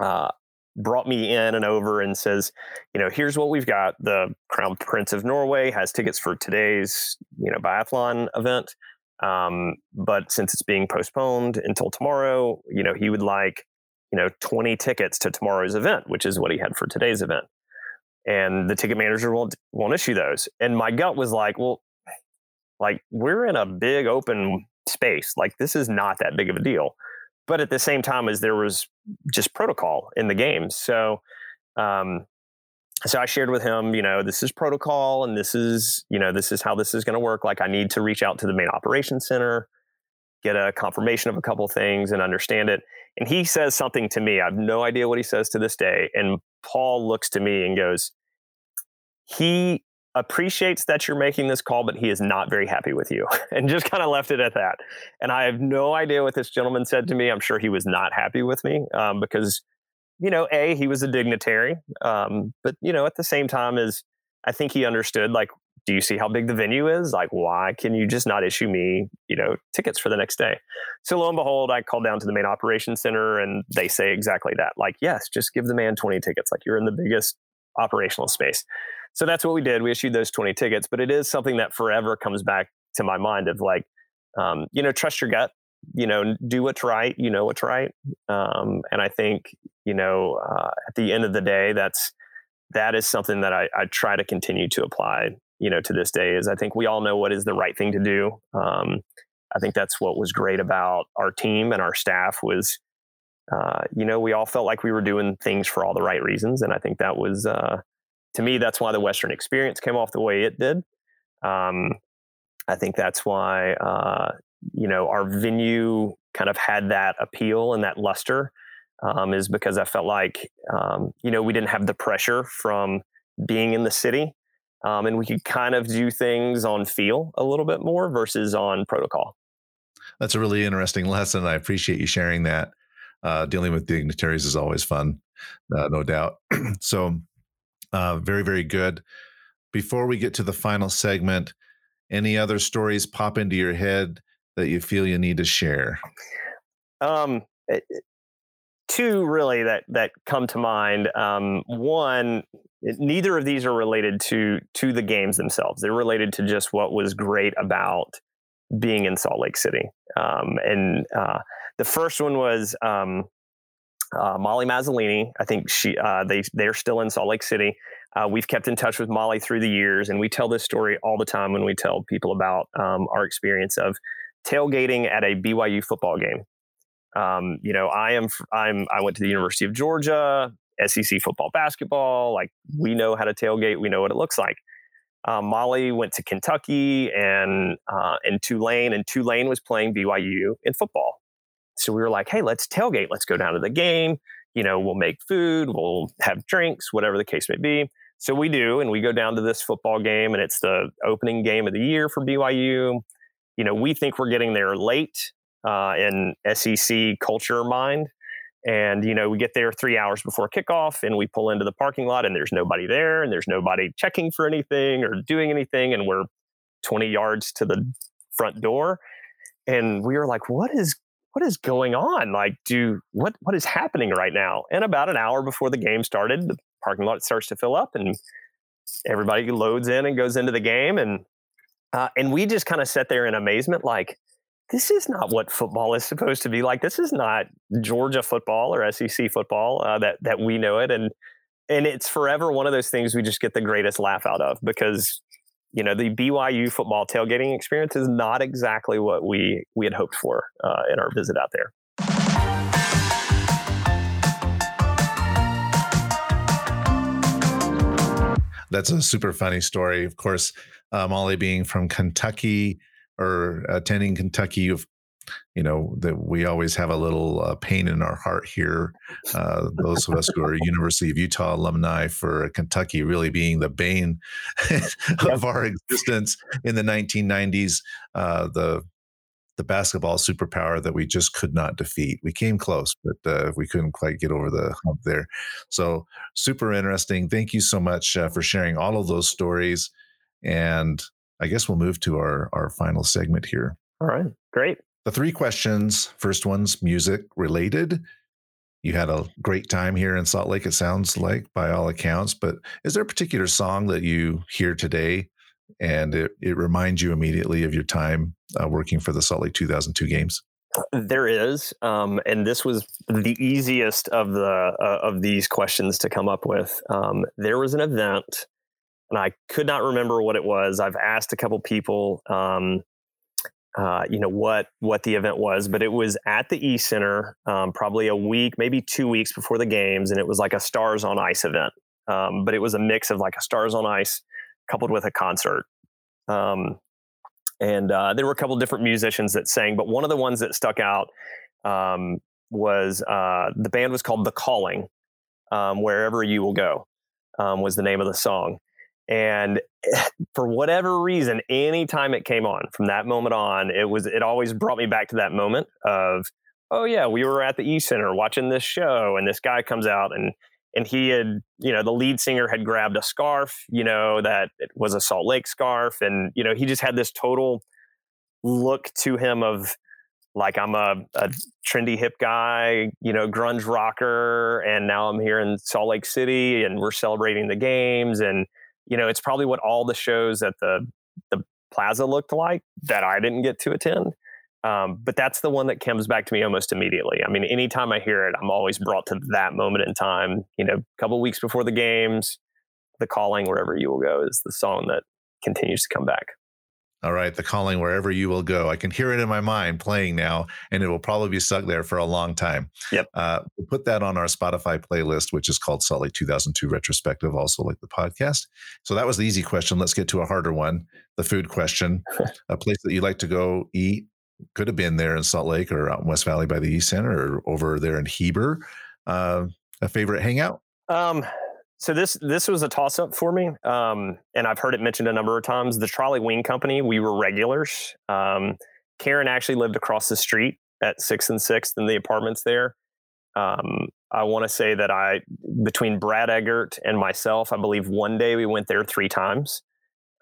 uh, brought me in and over and says, you know, here's what we've got. The Crown Prince of Norway has tickets for today's, you know, biathlon event. Um, but since it's being postponed until tomorrow, you know, he would like, you know, 20 tickets to tomorrow's event, which is what he had for today's event. And the ticket manager won't won't issue those. And my gut was like, well, like we're in a big open space. Like this is not that big of a deal but at the same time as there was just protocol in the game. So, um, so I shared with him, you know, this is protocol and this is, you know, this is how this is going to work. Like I need to reach out to the main operations center, get a confirmation of a couple things and understand it. And he says something to me. I have no idea what he says to this day. And Paul looks to me and goes, he appreciates that you're making this call, but he is not very happy with you, and just kind of left it at that. And I have no idea what this gentleman said to me. I'm sure he was not happy with me um, because, you know, a he was a dignitary, um, but you know, at the same time, is I think he understood like, do you see how big the venue is? Like, why can you just not issue me, you know, tickets for the next day? So lo and behold, I called down to the main operations center, and they say exactly that. Like, yes, just give the man 20 tickets. Like, you're in the biggest operational space. So that's what we did. We issued those 20 tickets, but it is something that forever comes back to my mind of like, um, you know, trust your gut, you know, do what's right, you know what's right. Um, and I think, you know, uh, at the end of the day, that's, that is something that I, I, try to continue to apply, you know, to this day is I think we all know what is the right thing to do. Um, I think that's what was great about our team and our staff was, uh, you know, we all felt like we were doing things for all the right reasons. And I think that was, uh, to me, that's why the Western experience came off the way it did. Um, I think that's why, uh, you know, our venue kind of had that appeal and that luster um, is because I felt like, um, you know, we didn't have the pressure from being in the city. Um, and we could kind of do things on feel a little bit more versus on protocol. That's a really interesting lesson. I appreciate you sharing that. Uh, dealing with dignitaries is always fun, uh, no doubt. so, uh, very, very good. Before we get to the final segment, any other stories pop into your head that you feel you need to share? Um, two really that that come to mind. Um, one, neither of these are related to to the games themselves. They're related to just what was great about being in Salt Lake City. Um, and uh, the first one was um, uh, Molly Mazzolini. I think she uh, they they're still in Salt Lake City. Uh, we've kept in touch with Molly through the years, and we tell this story all the time when we tell people about um, our experience of tailgating at a BYU football game. Um, you know, I am I'm I went to the University of Georgia, SEC football, basketball. Like we know how to tailgate. We know what it looks like. Um, Molly went to Kentucky and uh, and Tulane, and Tulane was playing BYU in football. So we were like, hey, let's tailgate. Let's go down to the game. You know, we'll make food, we'll have drinks, whatever the case may be. So we do, and we go down to this football game, and it's the opening game of the year for BYU. You know, we think we're getting there late uh, in SEC culture mind. And, you know, we get there three hours before kickoff and we pull into the parking lot and there's nobody there and there's nobody checking for anything or doing anything. And we're 20 yards to the front door. And we were like, what is what is going on? Like, do what what is happening right now? And about an hour before the game started, the parking lot starts to fill up and everybody loads in and goes into the game. And uh, and we just kind of sat there in amazement, like, this is not what football is supposed to be like. This is not Georgia football or SEC football uh, that that we know it, and and it's forever one of those things we just get the greatest laugh out of because you know the BYU football tailgating experience is not exactly what we we had hoped for uh, in our visit out there. That's a super funny story. Of course, uh, Molly being from Kentucky, or attending Kentucky, you've you know that we always have a little uh, pain in our heart here. Uh, those of us who are University of Utah alumni for Kentucky really being the bane of our existence in the 1990s. Uh, the the basketball superpower that we just could not defeat. We came close, but uh, we couldn't quite get over the hump there. So super interesting. Thank you so much uh, for sharing all of those stories. And I guess we'll move to our our final segment here. All right, great. The three questions. First one's music related. You had a great time here in Salt Lake. It sounds like, by all accounts. But is there a particular song that you hear today, and it, it reminds you immediately of your time uh, working for the Salt Lake 2002 games? There is, um, and this was the easiest of the uh, of these questions to come up with. Um, there was an event and I could not remember what it was. I've asked a couple people, um, uh, you know, what what the event was, but it was at the E Center, um, probably a week, maybe two weeks before the games, and it was like a Stars on Ice event. Um, but it was a mix of like a Stars on Ice coupled with a concert. Um, and uh, there were a couple different musicians that sang, but one of the ones that stuck out um, was uh, the band was called The Calling. Um, Wherever you will go was the name of the song and eh, for whatever reason, anytime it came on from that moment on, it was it always brought me back to that moment of, oh yeah, we were at the E Center watching this show, and this guy comes out and and he had, you know, the lead singer had grabbed a scarf, you know, that it was a Salt Lake scarf, and you know, he just had this total look to him of like I'm a, a trendy hip guy, you know, grunge rocker, and now I'm here in Salt Lake City, and we're celebrating the games, and you know, it's probably what all the shows at the the plaza looked like that I didn't get to attend. Um, but that's the one that comes back to me almost immediately. I mean, anytime I hear it, I'm always brought to that moment in time. You know, a couple weeks before the games, the calling wherever you will go is the song that continues to come back. All right, the calling wherever you will go. I can hear it in my mind playing now, and it will probably be stuck there for a long time. Yep. Uh, we'll put that on our Spotify playlist, which is called Salt Lake 2002 Retrospective, also like the podcast. So that was the easy question. Let's get to a harder one the food question. a place that you like to go eat. Could have been there in Salt Lake or out in West Valley by the East Center or over there in Heber. Uh, a favorite hangout? Um, so this this was a toss up for me, um, and I've heard it mentioned a number of times. The Trolley Wing Company, we were regulars. Um, Karen actually lived across the street at Sixth and Sixth in the apartments there. Um, I want to say that I, between Brad Eggert and myself, I believe one day we went there three times.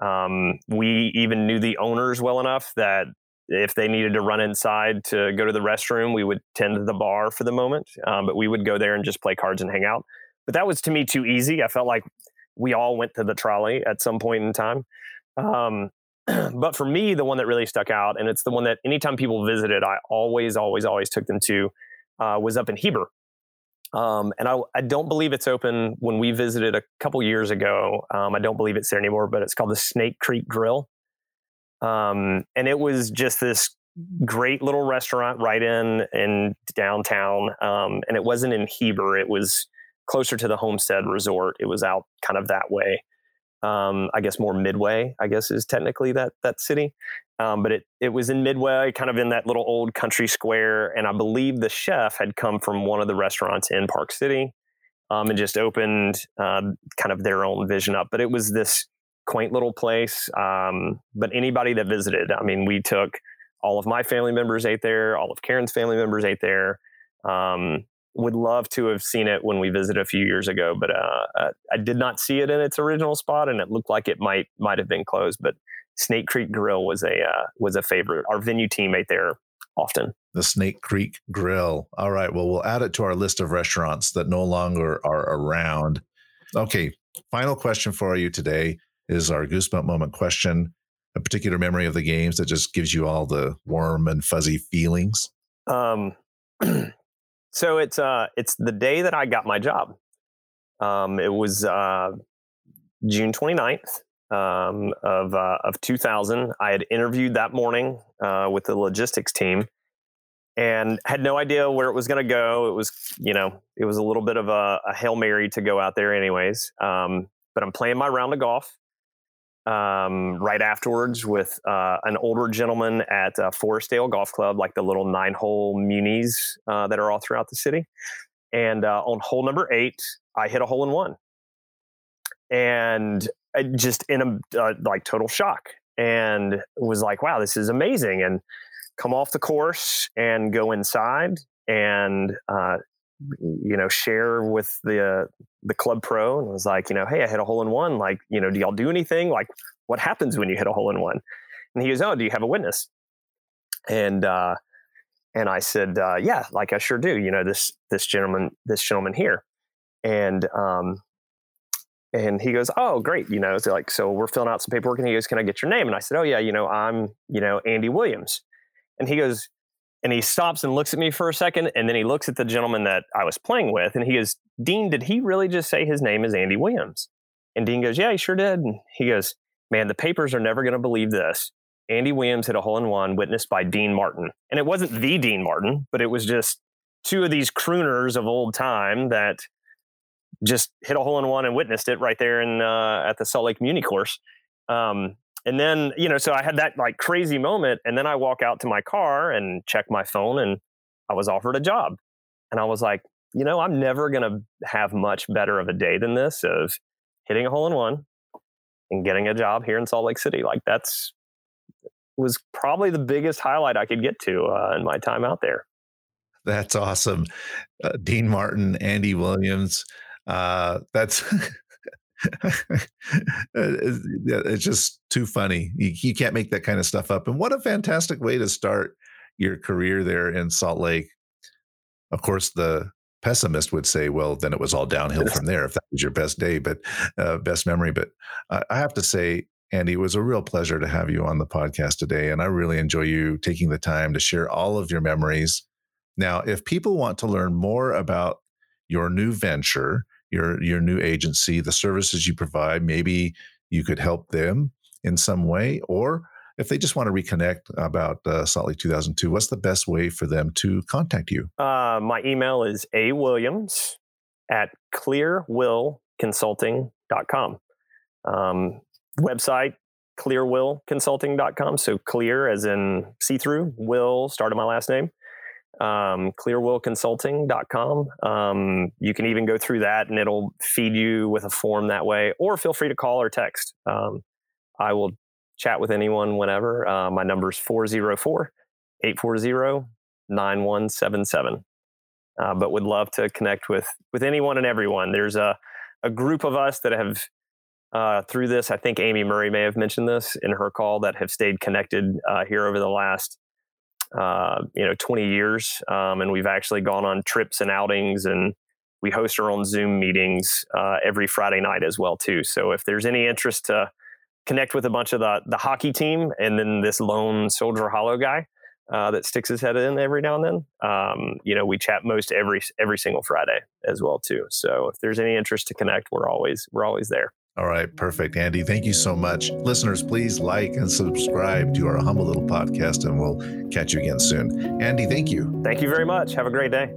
Um, we even knew the owners well enough that if they needed to run inside to go to the restroom, we would tend to the bar for the moment, um, but we would go there and just play cards and hang out. But that was to me too easy. I felt like we all went to the trolley at some point in time. Um, but for me, the one that really stuck out, and it's the one that anytime people visited, I always, always, always took them to, uh, was up in Heber. Um, and I, I, don't believe it's open when we visited a couple years ago. Um, I don't believe it's there anymore, but it's called the Snake Creek Grill. Um, and it was just this great little restaurant right in in downtown. Um, and it wasn't in Heber; it was closer to the Homestead Resort. It was out kind of that way. Um, I guess more Midway. I guess is technically that that city. Um, but it it was in Midway, kind of in that little old country square. And I believe the chef had come from one of the restaurants in Park City, um, and just opened uh, kind of their own vision up. But it was this quaint little place. Um, but anybody that visited, I mean, we took all of my family members ate there, all of Karen's family members ate there. Um, would love to have seen it when we visited a few years ago, but uh, I did not see it in its original spot, and it looked like it might might have been closed. But Snake Creek Grill was a uh, was a favorite. Our venue team ate there often. The Snake Creek Grill. All right. Well, we'll add it to our list of restaurants that no longer are around. Okay. Final question for you today is our goosebump moment question. A particular memory of the games that just gives you all the warm and fuzzy feelings. Um, so it's uh, it's the day that I got my job. Um, it was uh, June 29th um, of uh, of 2000. I had interviewed that morning uh, with the logistics team, and had no idea where it was going to go. It was, you know, it was a little bit of a, a hail mary to go out there, anyways. Um, but I'm playing my round of golf, um, right afterwards with uh, an older gentleman at uh, Forestdale Golf Club, like the little nine hole munis uh, that are all throughout the city. And uh, on hole number eight, I hit a hole in one. And just in a uh, like total shock and was like, wow, this is amazing. And come off the course and go inside and uh, you know share with the uh, the club pro and was like you know hey i hit a hole in one like you know do y'all do anything? Like what happens when you hit a hole in one and he goes oh do you have a witness? And uh and i said uh yeah like i sure do you know this this gentleman this gentleman here. And um and he goes oh great you know so like so we're filling out some paperwork and he goes can i get your name? And i said oh yeah you know i'm you know andy williams. And he goes and he stops and looks at me for a second and then he looks at the gentleman that I was playing with and he goes, Dean, did he really just say his name is Andy Williams? And Dean goes, Yeah, he sure did. And he goes, Man, the papers are never going to believe this. Andy Williams hit a hole in one witnessed by Dean Martin. And it wasn't the Dean Martin, but it was just two of these crooners of old time that just hit a hole in one and witnessed it right there in uh, at the Salt Lake Muni course. Um, and then, you know, so I had that like crazy moment. And then I walk out to my car and check my phone and I was offered a job. And I was like, you know, I'm never going to have much better of a day than this of hitting a hole in one and getting a job here in Salt Lake City. Like that's was probably the biggest highlight I could get to uh, in my time out there. That's awesome. Uh, Dean Martin, Andy Williams. Uh, that's it's just too funny. You, you, can't make that kind of stuff up. And what a fantastic way to start your career there in Salt Lake. Of course, the pessimist would say, well, then it was all downhill from there if that was your best day, but uh, best memory. But uh, I have to say, Andy, it was a real pleasure to have you on the podcast today. And I really enjoy you taking the time to share all of your memories. Now, if people want to learn more about your new venture, your your new agency, the services you provide. Maybe you could help them in some way, or if they just want to reconnect about uh, Salt Lake 2002, what's the best way for them to contact you? Uh, my email is a williams at clearwillconsulting.com. Um, website clearwillconsulting.com. So clear as in see through, will, start of my last name. Um, clearwillconsulting.com. Um, you can even go through that and it'll feed you with a form that way, or feel free to call or text. Um, I will chat with anyone whenever. Uh, my number is 404 840 9177. Uh, but would love to connect with with anyone and everyone. There's a a group of us that have uh, through this. I think Amy Murray may have mentioned this in her call that have stayed connected uh, here over the last uh, you know 20 years, um, and we've actually gone on trips and outings, and we host our own Zoom meetings uh, every Friday night as well too. So if there's any interest to connect with a bunch of the the hockey team and then this lone Soldier Hollow guy. Uh, that sticks his head in every now and then. Um, you know, we chat most every every single Friday as well too. So if there's any interest to connect, we're always we're always there. All right, perfect. Andy, thank you so much. Listeners, please like and subscribe to our humble little podcast, and we'll catch you again soon. Andy, thank you. Thank you very much. Have a great day.